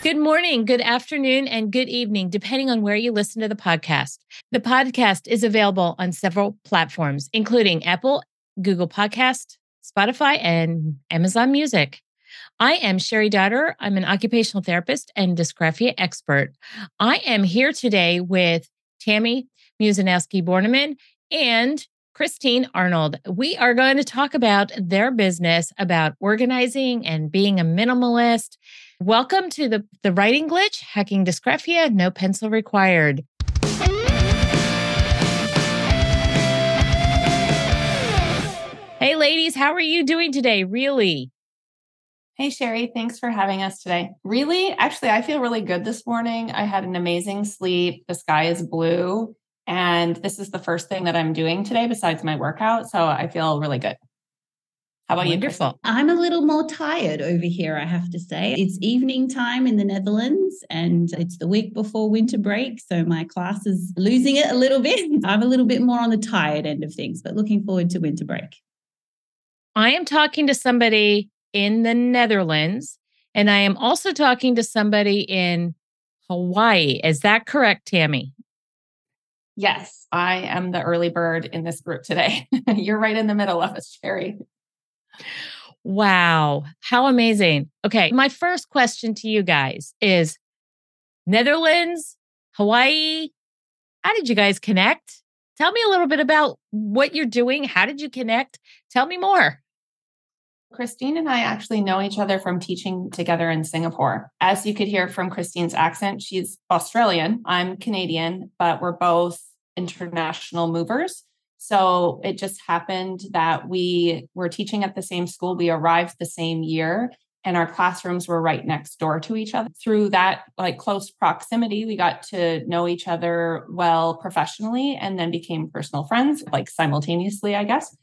Good morning, good afternoon, and good evening, depending on where you listen to the podcast. The podcast is available on several platforms, including Apple, Google Podcast, Spotify, and Amazon Music. I am Cheri Dotterer. I'm an occupational therapist and dysgraphia expert. I am here today with Tammy Musiowsky Borneman and Christine Arnold. We are going to talk about their business, about organizing and being a minimalist Welcome to the, the writing glitch, hacking dysgraphia, no pencil required. Hey, ladies, how are you doing today? Really? Hey, Cheri, thanks for having us today. Really? Actually, I feel really good this morning. I had an amazing sleep. The sky is blue. And this is the first thing that I'm doing today besides my workout. So I feel really good. How about Wonderful. you? I'm a little more tired over here, I have to say. It's evening time in the Netherlands and it's the week before winter break. So my class is losing it a little bit. I'm a little bit more on the tired end of things, but looking forward to winter break. I am talking to somebody in the Netherlands and I am also talking to somebody in Hawaii. Is that correct, Tammy? Yes, I am the early bird in this group today. You're right in the middle of us, Cheri. Wow. How amazing. Okay. My first question to you guys is Netherlands, Hawaii. How did you guys connect? Tell me a little bit about what you're doing. How did you connect? Tell me more. Christine and I actually know each other from teaching together in Singapore. As you could hear from Christine's accent, she's Australian. I'm Canadian, but we're both international movers. So it just happened that we were teaching at the same school. We arrived the same year and our classrooms were right next door to each other. Through that like close proximity, we got to know each other well professionally and then became personal friends like simultaneously, I guess.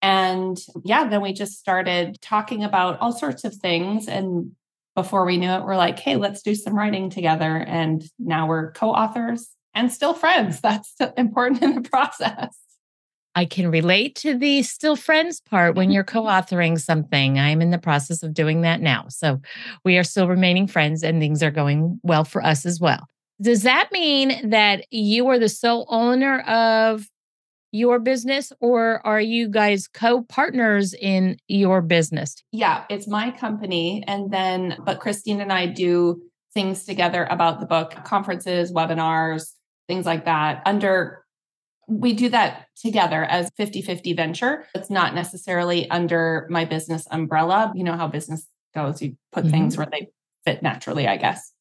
And yeah, then we just started talking about all sorts of things and before we knew it, we're like, hey, let's do some writing together. And now we're co authors and still friends. That's important in the process. I can relate to the still friends part when you're mm-hmm. co authoring something. I'm in the process of doing that now. So we are still remaining friends and things are going well for us as well. Does that mean that you are the sole owner of your business or are you guys co partners in your business? Yeah, it's my company. And then, but Christine and I do things together about the book, conferences, webinars, things like that under we do that together as 50-50 venture. It's not necessarily under my business umbrella. You know how business goes. You put mm-hmm. things where they fit naturally, I guess.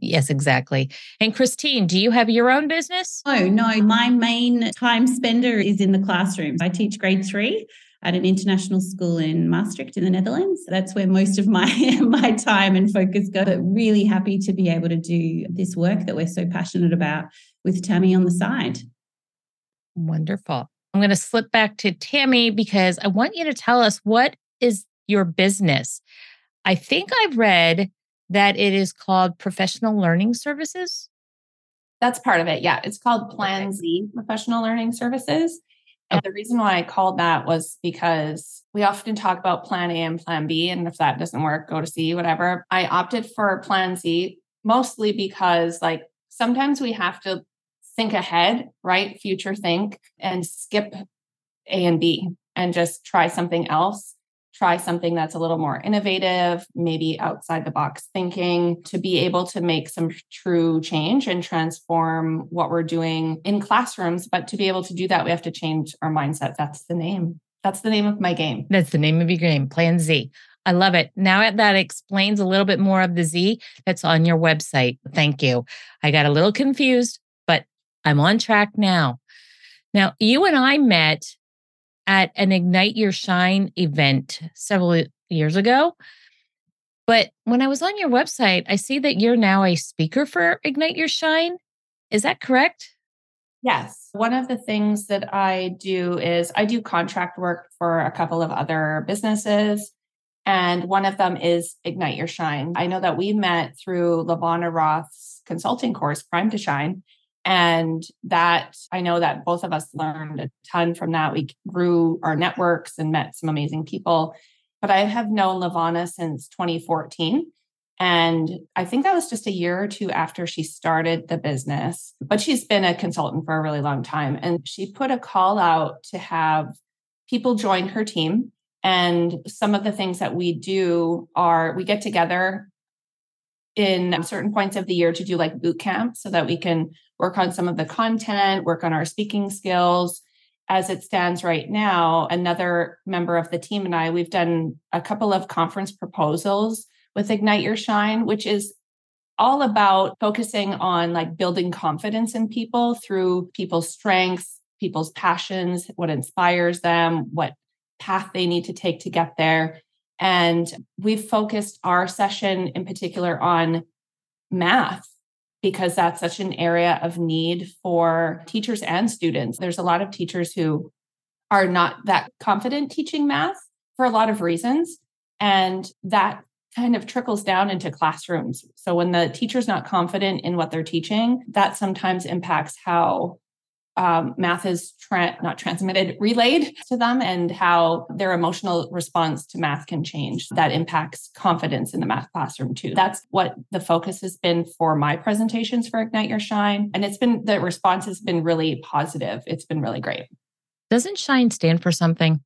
Yes, exactly. And Christine, do you have your own business? Oh, no. My main time spender is in the classrooms. I teach grade three at an international school in Maastricht in the Netherlands. That's where most of my my time and focus go. But really happy to be able to do this work that we're so passionate about with Tammy on the side. Wonderful. I'm going to slip back to Tammy because I want you to tell us what is your business. I think I've read that it is called Professional Learning Services. That's part of it. Yeah. It's called Plan. Z Professional Learning Services. And the reason why I called that was because we often talk about plan A and plan B. And if that doesn't work, go to C, whatever. I opted for plan Z mostly because, like, sometimes we have to think ahead, right? Future think and skip A and B and just try something else. Try something that's a little more innovative, maybe outside the box thinking to be able to make some true change and transform what we're doing in classrooms. But to be able to do that, we have to change our mindset. That's the name. That's the name of my game. That's the name of your game, Plan Z. I love it. Now that explains a little bit more of the Z that's on your website. Thank you. I got a little confused, I'm on track now. Now, you and I met at an Ignite Your Shine event several years ago. But when I was on your website, I see that you're now a speaker for Ignite Your Shine. Is that correct? Yes. One of the things that I do is I do contract work for a couple of other businesses. And one of them is Ignite Your Shine. I know that we met through LaVonna Roth's consulting course, Prime to Shine. And that I know that both of us learned a ton from that. We grew our networks and met some amazing people. But I have known LaVonna since 2014. And I think that was just a year or two after she started the business, but she's been a consultant for a really long time. And she put a call out to have people join her team. And some of the things that we do are we get together in certain points of the year to do like boot camp so that we can work on some of the content, work on our speaking skills. As it stands right now, another member of the team and I, we've done a couple of conference proposals with Ignite Your Shine, which is all about focusing on like building confidence in people through people's strengths, people's passions, what inspires them, what path they need to take to get there. And we've focused our session in particular on math because that's such an area of need for teachers and students. There's a lot of teachers who are not that confident teaching math for a lot of reasons. And that kind of trickles down into classrooms. So when the teacher's not confident in what they're teaching, that sometimes impacts how um, math is tra- not transmitted, relayed to them, and how their emotional response to math can change. That impacts confidence in the math classroom too. That's what the focus has been for my presentations for Ignite Your Shine. And it's been, the response has been really positive. It's been really great. Doesn't SHINE stand for something?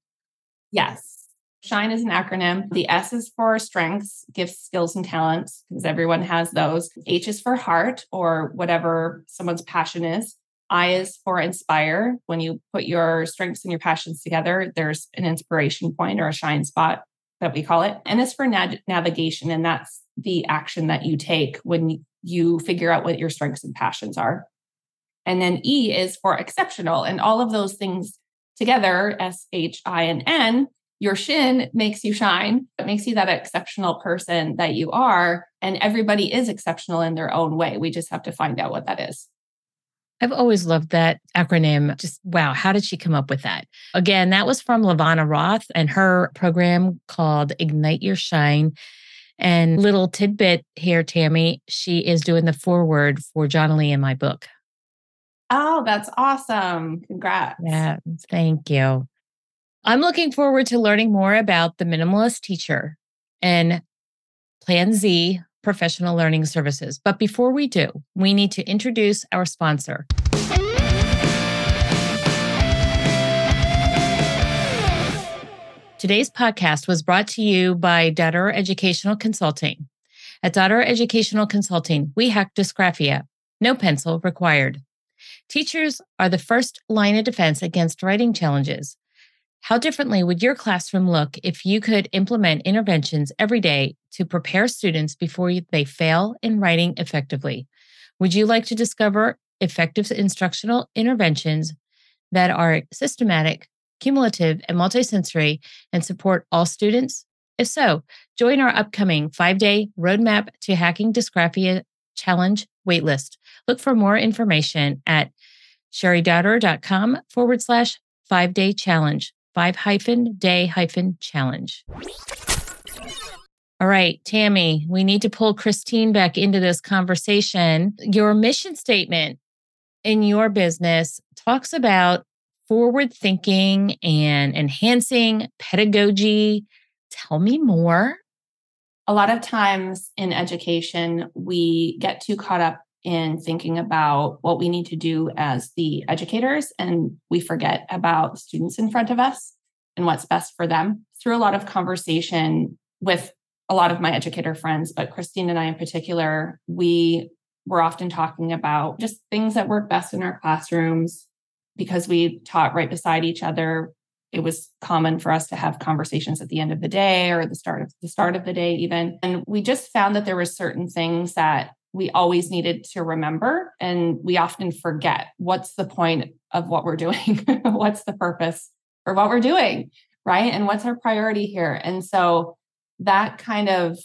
Yes. SHINE is an acronym. The S is for strengths, gifts, skills, and talents, because everyone has those. H is for heart or whatever someone's passion is. I is for inspire. When you put your strengths and your passions together, there's an inspiration point or a shine spot that we call it. And it's for nav- navigation. And that's the action that you take when you figure out what your strengths and passions are. And then E is for exceptional. And all of those things together, S, H, I, and N, your shin makes you shine. It makes you that exceptional person that you are. And everybody is exceptional in their own way. We just have to find out what that is. I've always loved that acronym. Just wow, how did she come up with that? Again, that was from LaVonna Roth and her program called Ignite Your Shine. And little tidbit here, Tammy, she is doing the foreword for John Lee in my book. Oh, that's awesome. Congrats. Yeah, thank you. I'm looking forward to learning more about the minimalist teacher and Plan Z professional learning services. But before we do, we need to introduce our sponsor. Today's podcast was brought to you by Dotterer Educational Consulting. At Dotterer Educational Consulting, we hack dysgraphia, no pencil required. Teachers are the first line of defense against writing challenges. How differently would your classroom look if you could implement interventions every day to prepare students before they fail in writing effectively? Would you like to discover effective instructional interventions that are systematic, cumulative, and multisensory and support all students? If so, join our upcoming five day roadmap to hacking dysgraphia challenge waitlist. Look for more information at cheridotterer.com forward slash five day challenge five hyphen day hyphen challenge. All right, Tammy, we need to pull Christine back into this conversation. Your mission statement in your business talks about forward thinking and enhancing pedagogy. Tell me more. A lot of times in education, we get too caught up in thinking about what we need to do as the educators, and we forget about students in front of us and what's best for them. Through a lot of conversation with a lot of my educator friends, but Christine and I in particular, we were often talking about just things that work best in our classrooms because we taught right beside each other. It was common for us to have conversations at the end of the day or the start of the start of the day even. And we just found that there were certain things that we always needed to remember and we often forget what's the point of what we're doing what's the purpose for what we're doing right and what's our priority here and so that kind of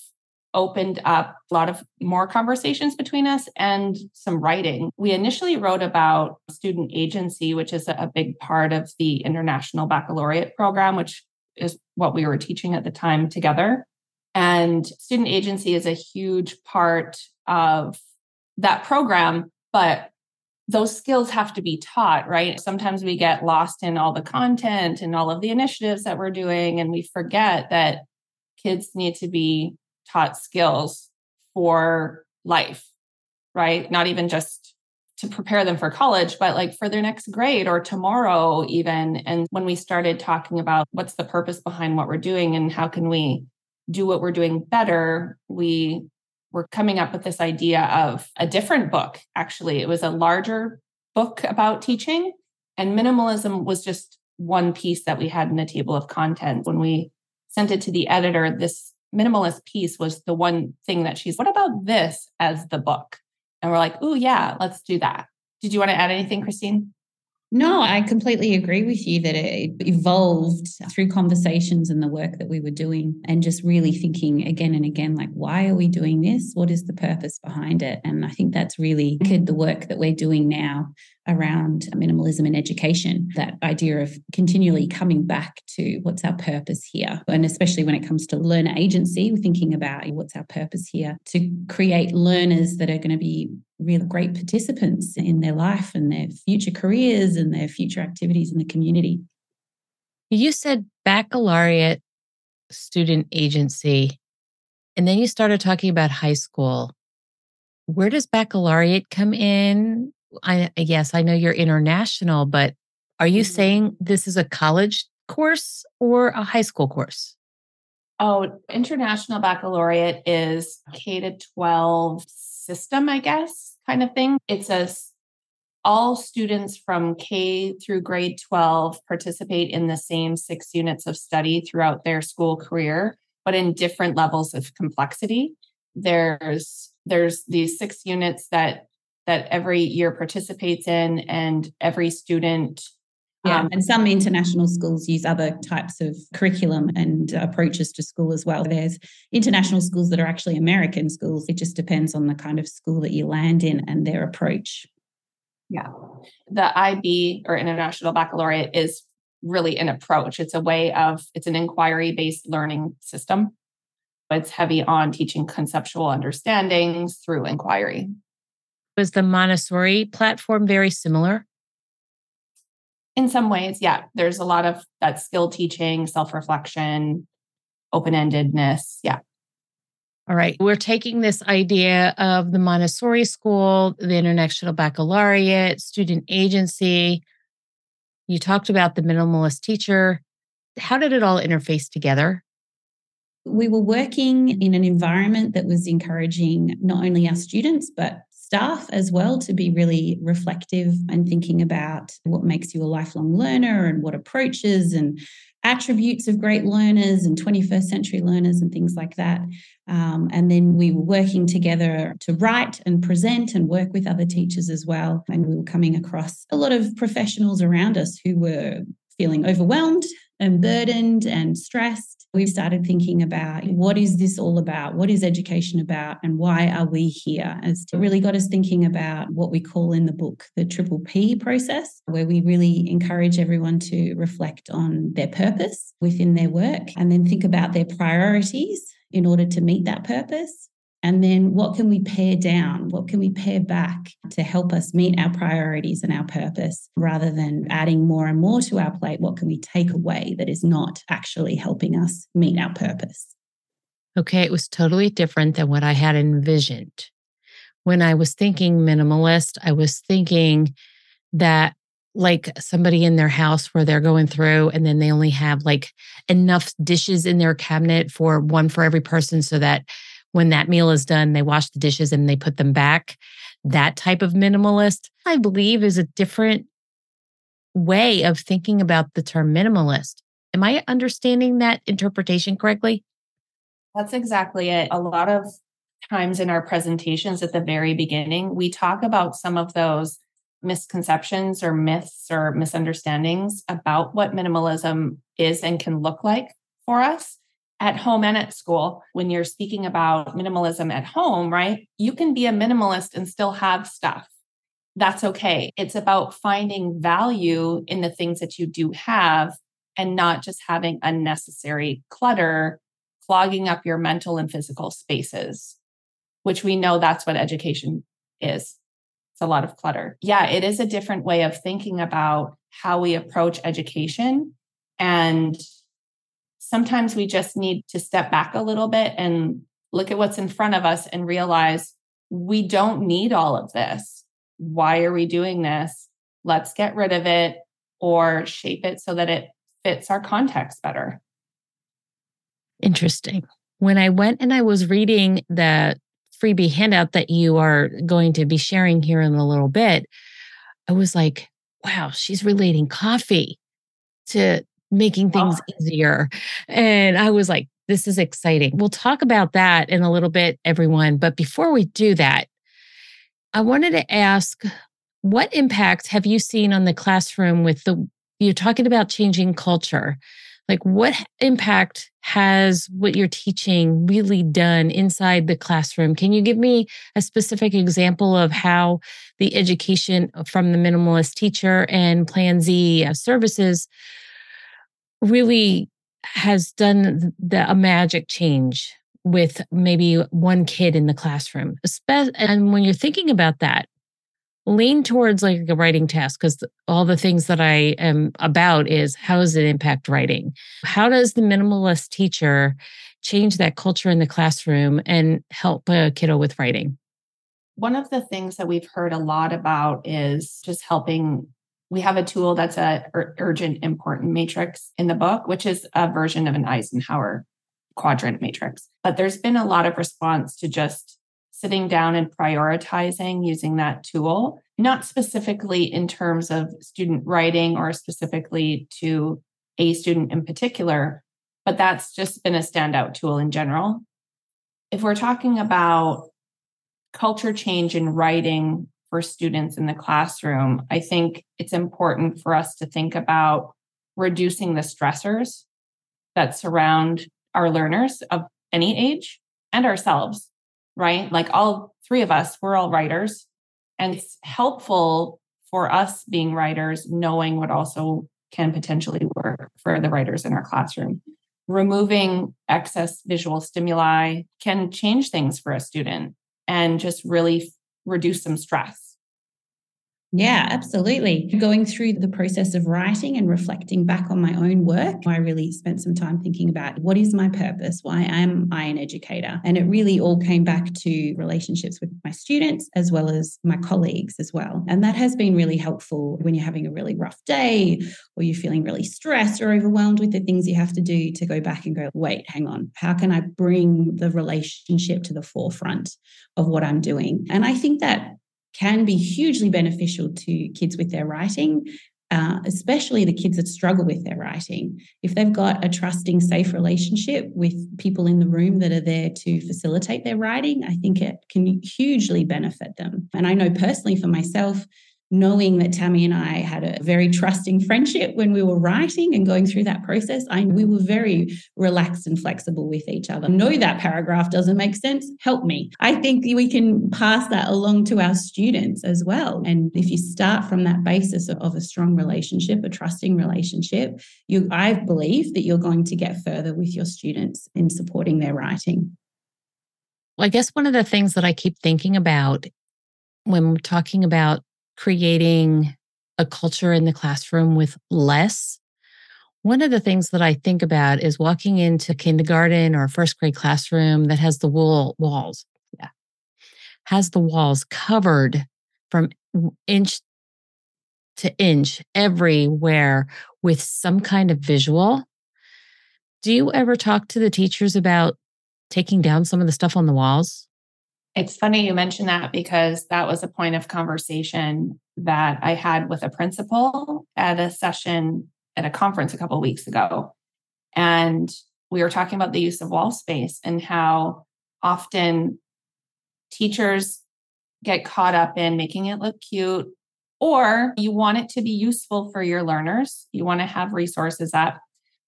opened up a lot of more conversations between us and some writing. We initially wrote about student agency, which is a big part of the International Baccalaureate program, which is what we were teaching at the time together. And student agency is a huge part of that program, but those skills have to be taught, right? Sometimes we get lost in all the content and all of the initiatives that we're doing, and we forget that kids need to be taught skills for life, right? Not even just to prepare them for college, but like for their next grade or tomorrow, even. And when we started talking about what's the purpose behind what we're doing and how can we do what we're doing better, we were coming up with this idea of a different book. Actually, it was a larger book about teaching, and minimalism was just one piece that we had in the table of contents. When we sent it to the editor, this minimalist piece was the one thing that she's, what about this as the book? And we're like, oh, yeah, let's do that. Did you want to add anything, Christine? No, I completely agree with you that it evolved through conversations and the work that we were doing, and just really thinking again and again, like, why are we doing this? What is the purpose behind it? And I think that's really mm-hmm. the work that we're doing now around minimalism in education, that idea of continually coming back to what's our purpose here. And especially when it comes to learner agency, we're thinking about what's our purpose here to create learners that are going to be really great participants in their life and their future careers and their future activities in the community. You said baccalaureate student agency, and then you started talking about high school. Where does baccalaureate come in? I yes, I know you're international, but are you mm-hmm. saying this is a college course or a high school course? Oh, international baccalaureate is K to 12 system, I guess, kind of thing. It's a all students from K through grade 12 participate in the same six units of study throughout their school career, but in different levels of complexity. There's there's these six units that that every year participates in and every student yeah, um, and some international schools use other types of curriculum and approaches to school as well. There's international schools that are actually American schools. It just depends on the kind of school that you land in and their approach. Yeah. The IB or International Baccalaureate is really an approach. It's a way of, it's an inquiry based learning system. It's heavy on teaching conceptual understandings through inquiry. Was the Montessori platform very similar? in some ways, yeah, there's a lot of that skill teaching, self reflection, open endedness. Yeah. All right. We're taking this idea of the Montessori school, the International Baccalaureate, student agency. You talked about the minimalist teacher. How did it all interface together? We were working in an environment that was encouraging not only our students, but staff as well to be really reflective and thinking about what makes you a lifelong learner and what approaches and attributes of great learners and 21st century learners and things like that. Um, and then we were working together to write and present and work with other teachers as well. And we were coming across a lot of professionals around us who were feeling overwhelmed and mm-hmm. burdened and stressed we've started thinking about what is this all about? What is education about? And why are we here? As to really got us thinking about what we call in the book the triple P process, where we really encourage everyone to reflect on their purpose within their work and then think about their priorities in order to meet that purpose and then what can we pare down? What can we pare back to help us meet our priorities and our purpose rather than adding more and more to our plate? What can we take away that is not actually helping us meet our purpose? Okay, it was totally different than what I had envisioned. When I was thinking minimalist, I was thinking that like somebody in their house where they're going through and then they only have like enough dishes in their cabinet for one for every person so that when that meal is done, they wash the dishes and they put them back. That type of minimalist, I believe, is a different way of thinking about the term minimalist. Am I understanding that interpretation correctly? That's exactly it. A lot of times in our presentations at the very beginning, we talk about some of those misconceptions or myths or misunderstandings about what minimalism is and can look like for us at home and at school when you're speaking about minimalism at home, right? You can be a minimalist and still have stuff. That's okay. It's about finding value in the things that you do have and not just having unnecessary clutter clogging up your mental and physical spaces, which we know that's what education is. It's a lot of clutter. Yeah, it is a different way of thinking about how we approach education and sometimes we just need to step back a little bit and look at what's in front of us and realize we don't need all of this. Why are we doing this? Let's get rid of it or shape it so that it fits our context better. Interesting. When I went and I was reading the freebie handout that you are going to be sharing here in a little bit, I was like, wow, she's relating coffee to making things easier. And I was like, this is exciting. We'll talk about that in a little bit, everyone. But before we do that, I wanted to ask what impact have you seen on the classroom with the, you're talking about changing culture. Like, what impact has what you're teaching really done inside the classroom? Can you give me a specific example of how the education from the minimalist teacher and Plan Z uh, services really has done the, a magic change with maybe one kid in the classroom. And when you're thinking about that, lean towards like a writing task because all the things that I am about is how does it impact writing? How does the minimalist teacher change that culture in the classroom and help a kiddo with writing? One of the things that we've heard a lot about is just helping we have a tool that's a urgent important matrix in the book which is a version of an eisenhower quadrant matrix. But there's been a lot of response to just sitting down and prioritizing using that tool not specifically in terms of student writing or specifically to a student in particular but that's just been a standout tool in general. If we're talking about culture change in writing for students in the classroom, I think it's important for us to think about reducing the stressors that surround our learners of any age and ourselves, right? Like all three of us, we're all writers. And it's helpful for us being writers, knowing what also can potentially work for the writers in our classroom. Removing excess visual stimuli can change things for a student and just really reduce some stress. Yeah, absolutely. Going through the process of writing and reflecting back on my own work, I really spent some time thinking about what is my purpose? Why am I an educator? And it really all came back to relationships with my students as well as my colleagues as well. And that has been really helpful when you're having a really rough day or you're feeling really stressed or overwhelmed with the things you have to do to go back and go, wait, hang on, how can I bring the relationship to the forefront of what I'm doing? And I think that can be hugely beneficial to kids with their writing, uh, especially the kids that struggle with their writing. If they've got a trusting, safe relationship with people in the room that are there to facilitate their writing, I think it can hugely benefit them. And I know personally for myself, knowing that Tammy and I had a very trusting friendship when we were writing and going through that process, I we were very relaxed and flexible with each other. Know that paragraph doesn't make sense? Help me. I think we can pass that along to our students as well. And if you start from that basis of, of a strong relationship, a trusting relationship, you I believe that you're going to get further with your students in supporting their writing. Well, I guess one of the things that I keep thinking about when we're talking about creating a culture in the classroom with less. One of the things that I think about is walking into kindergarten or first grade classroom that has the wool walls. Yeah. Has the walls covered from inch to inch everywhere with some kind of visual. Do you ever talk to the teachers about taking down some of the stuff on the walls? It's funny you mentioned that because that was a point of conversation that I had with a principal at a session at a conference a couple of weeks ago. And we were talking about the use of wall space and how often teachers get caught up in making it look cute or you want it to be useful for your learners. You want to have resources up,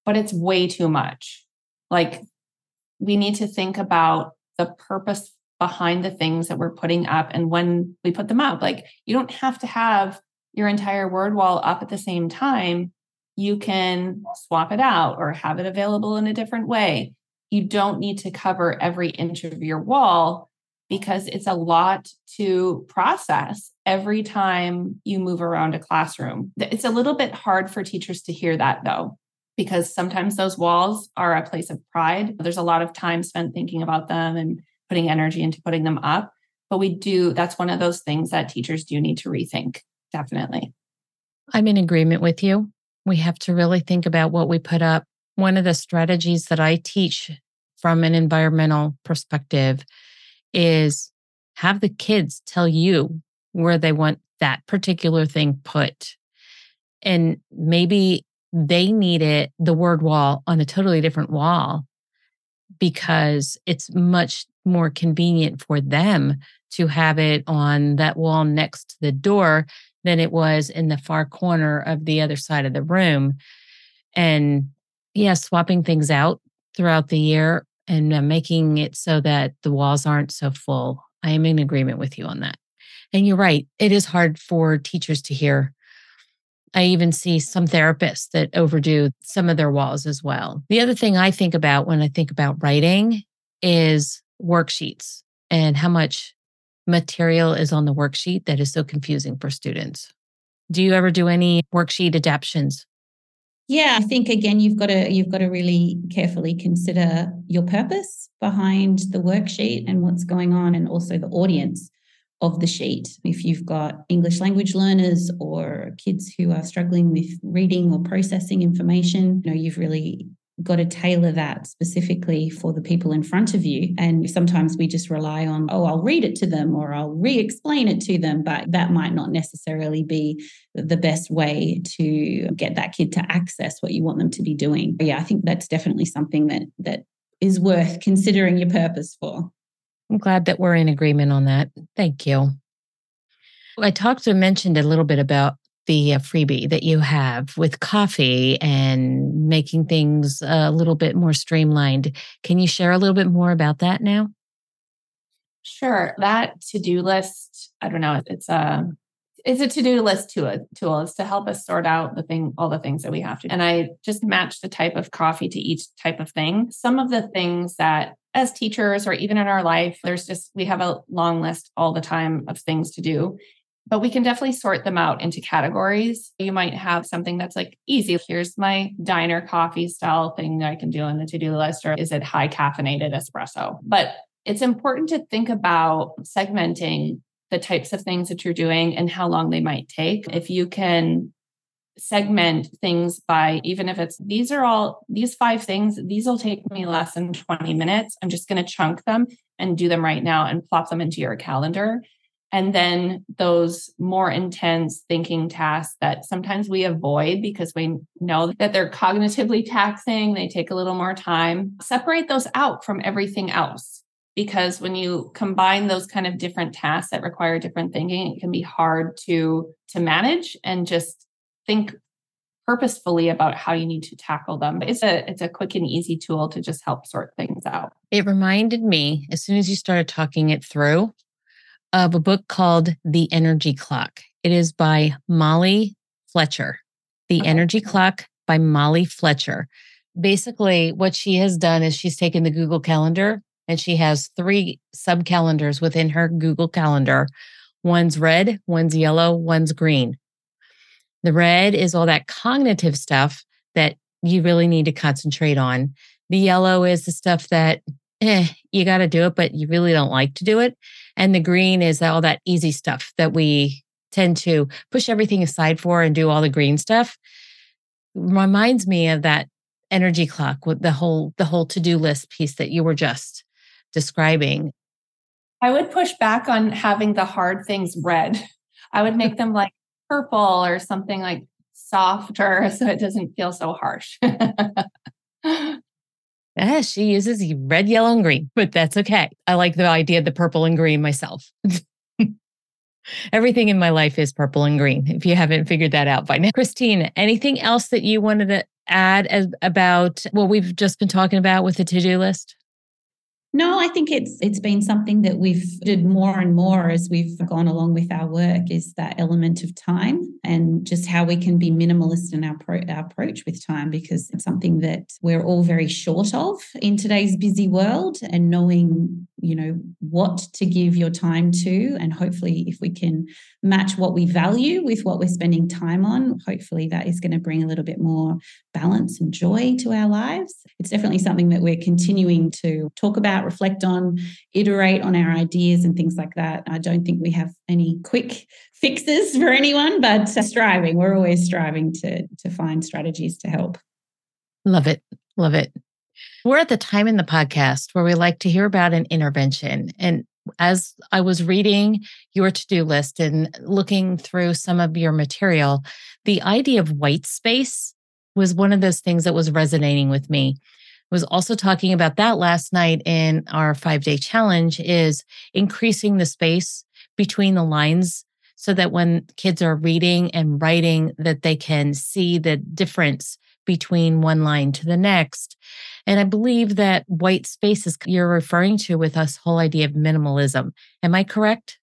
but it's way too much. Like we need to think about the purpose behind the things that we're putting up and when we put them up. Like you don't have to have your entire word wall up at the same time. You can swap it out or have it available in a different way. You don't need to cover every inch of your wall because it's a lot to process every time you move around a classroom. It's a little bit hard for teachers to hear that though. because sometimes those walls are a place of pride. There's a lot of time spent thinking about them and putting energy into putting them up. But we do, that's one of those things that teachers do need to rethink, definitely. I'm in agreement with you. We have to really think about what we put up. One of the strategies that I teach from an environmental perspective is have the kids tell you where they want that particular thing put. And maybe they need it, the word wall, on a totally different wall because it's much more convenient for them to have it on that wall next to the door than it was in the far corner of the other side of the room. And yeah, swapping things out throughout the year and uh, making it so that the walls aren't so full. I am in agreement with you on that. And you're right, it is hard for teachers to hear. I even see some therapists that overdo some of their walls as well. The other thing I think about when I think about writing is worksheets and how much material is on the worksheet that is so confusing for students. Do you ever do any worksheet adaptations? Yeah, I think again you've got to you've got to really carefully consider your purpose behind the worksheet and what's going on and also the audience of the sheet. If you've got English language learners or kids who are struggling with reading or processing information, you know, you've really got to tailor that specifically for the people in front of you. And sometimes we just rely on, oh, I'll read it to them or I'll re explain it to them, but that might not necessarily be the best way to get that kid to access what you want them to be doing. But yeah, I think that's definitely something that, that is worth considering your purpose for. I'm glad that we're in agreement on that. Thank you. I talked or mentioned a little bit about the uh, freebie that you have with coffee and making things a little bit more streamlined. Can you share a little bit more about that now? Sure. That to-do list, I don't know, it's a it's a to-do list tool, tool is to help us sort out the thing all the things that we have to and i just match the type of coffee to each type of thing some of the things that as teachers or even in our life there's just we have a long list all the time of things to do but we can definitely sort them out into categories. You might have something that's like easy. Here's my diner coffee style thing that I can do on the to do list, or is it high caffeinated espresso? But it's important to think about segmenting the types of things that you're doing and how long they might take. If you can segment things by even if it's these are all these five things these will take me less than 20 minutes i'm just going to chunk them and do them right now and plop them into your calendar and then those more intense thinking tasks that sometimes we avoid because we know that they're cognitively taxing, they take a little more time. Separate those out from everything else. Because when you combine those kind of different tasks that require different thinking, it can be hard to, to manage and just think purposefully about how you need to tackle them. But it's a it's a quick and easy tool to just help sort things out. It reminded me as soon as you started talking it through of a book called The Energy Clock. It is by Molly Fletcher. The oh, okay. Energy Clock by Molly Fletcher. Basically, what she has done is she's taken the Google Calendar and she has three sub calendars within her Google Calendar. One's red, one's yellow, one's green. The red is all that cognitive stuff that you really need to concentrate on. The yellow is the stuff that eh, you got to do it, but you really don't like to do it. And the green is all that easy stuff that we tend to push everything aside for and do all the green stuff. Reminds me of that energy clock with the whole the whole to-do list piece that you were just describing. I would push back on having the hard things red. I would make them like purple or something like softer so it doesn't feel so harsh. Yeah, she uses red, yellow, and green, but that's okay. I like the idea of the purple and green myself. Everything in my life is purple and green, if you haven't figured that out by now. Christine, anything else that you wanted to add as, about what we've just been talking about with the to do list? No, I think it's it's been something that we've did more and more as we've gone along with our work is that element of time and just how we can be minimalist in our, pro- our approach with time because it's something that we're all very short of in today's busy world and knowing you know what to give your time to and hopefully if we can match what we value with what we're spending time on hopefully that is going to bring a little bit more balance and joy to our lives. It's definitely something that we're continuing to talk about reflect on iterate on our ideas and things like that. I don't think we have any quick fixes for anyone but uh, striving we're always striving to to find strategies to help. Love it. Love it we're at the time in the podcast where we like to hear about an intervention. And as I was reading your to do list and looking through some of your material, the idea of white space was one of those things that was resonating with me. I was also talking about that last night in our five day challenge is increasing the space between the lines so that when kids are reading and writing that they can see the difference between one line to the next. And I believe that white spaces you're referring to with us whole idea of minimalism. Am I correct?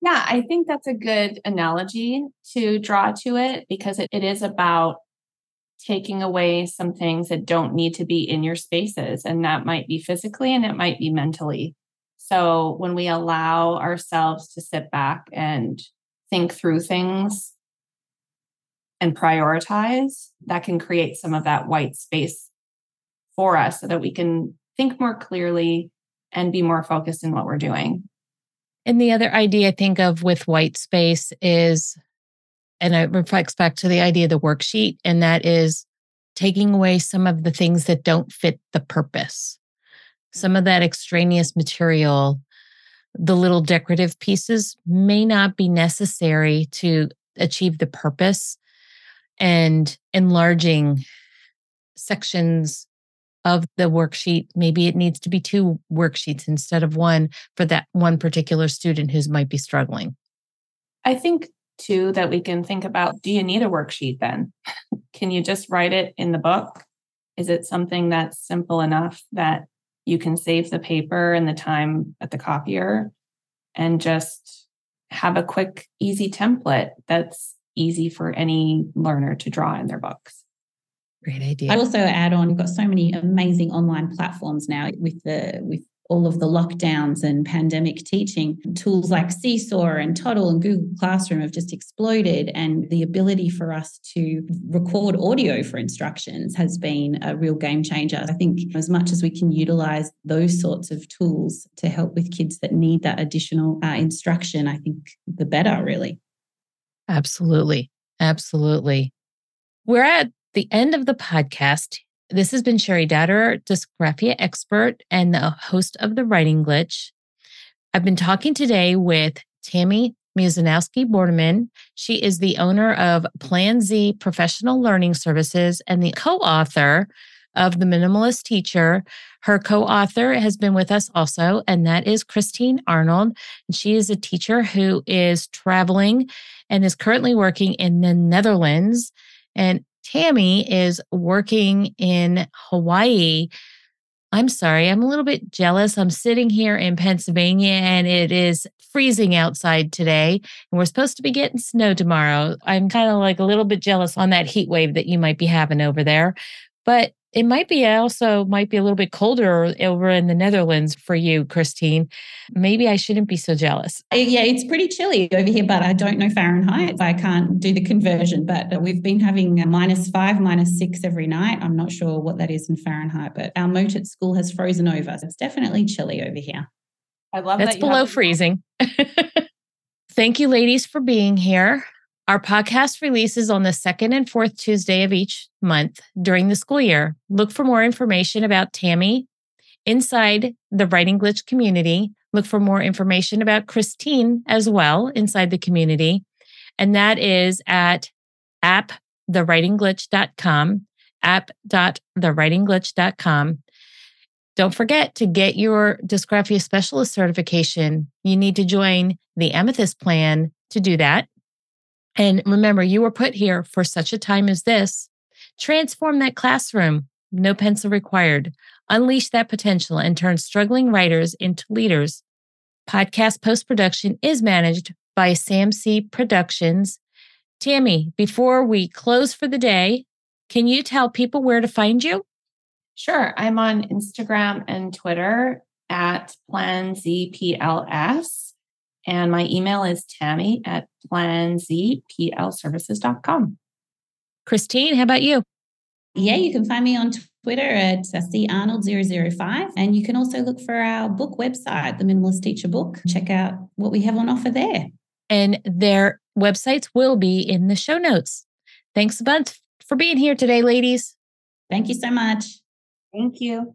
Yeah, I think that's a good analogy to draw to it because it, it is about taking away some things that don't need to be in your spaces. And that might be physically and it might be mentally. So when we allow ourselves to sit back and think through things and prioritize, that can create some of that white space for us so that we can think more clearly and be more focused in what we're doing. And the other idea I think of with white space is, and it reflects back to the idea of the worksheet, and that is taking away some of the things that don't fit the purpose. Some of that extraneous material, the little decorative pieces may not be necessary to achieve the purpose and enlarging sections of the worksheet. Maybe it needs to be two worksheets instead of one for that one particular student who might be struggling. I think too that we can think about do you need a worksheet then? can you just write it in the book? Is it something that's simple enough that you can save the paper and the time at the copier and just have a quick, easy template that's easy for any learner to draw in their books. Great idea. I also add on, we've got so many amazing online platforms now with the with all of the lockdowns and pandemic teaching, tools like Seesaw and Toddle and Google Classroom have just exploded. And the ability for us to record audio for instructions has been a real game changer. I think as much as we can utilize those sorts of tools to help with kids that need that additional uh, instruction, I think the better, really. Absolutely. Absolutely. We're at the end of the podcast. This has been Cheri Dotterer, dysgraphia expert and the host of The Writing Glitch. I've been talking today with Tammy Musiowsky Borneman. She is the owner of Plan Z Professional Learning Services and the co author of The Minimalist Teacher. Her co author has been with us also, and that is Christine Arnold. And She is a teacher who is traveling and is currently working in the Netherlands. And Tammy is working in Hawaii. I'm sorry, I'm a little bit jealous. I'm sitting here in Pennsylvania and it is freezing outside today. And we're supposed to be getting snow tomorrow. I'm kind of like a little bit jealous on that heat wave that you might be having over there. But it might be also might be a little bit colder over in the Netherlands for you, Christine. Maybe I shouldn't be so jealous. Uh, yeah, it's pretty chilly over here, but I don't know Fahrenheit. I can't do the conversion, but we've been having minus five, minus six every night. I'm not sure what that is in Fahrenheit, but our moat at school has frozen over. So it's definitely chilly over here. I love That's that below freezing. Thank you, ladies, for being here. Our podcast releases on the second and fourth Tuesday of each month during the school year. Look for more information about Tammy inside the Writing Glitch community. Look for more information about Christine as well inside the community. And that is at appthewritingglitch.com, app.thewritingglitch.com. Don't forget to get your dysgraphia specialist certification. You need to join the Amethyst plan to do that. And remember, you were put here for such a time as this. Transform that classroom, no pencil required. Unleash that potential and turn struggling writers into leaders. Podcast post production is managed by Sam C Productions. Tammy, before we close for the day, can you tell people where to find you? Sure. I'm on Instagram and Twitter at planzpls. And my email is tammy at planzplservices.com. Christine, how about you? Yeah, you can find me on Twitter at carnold005. And you can also look for our book website, The Minimalist Teacher Book. Check out what we have on offer there. And their websites will be in the show notes. Thanks a bunch for being here today, ladies. Thank you so much. Thank you.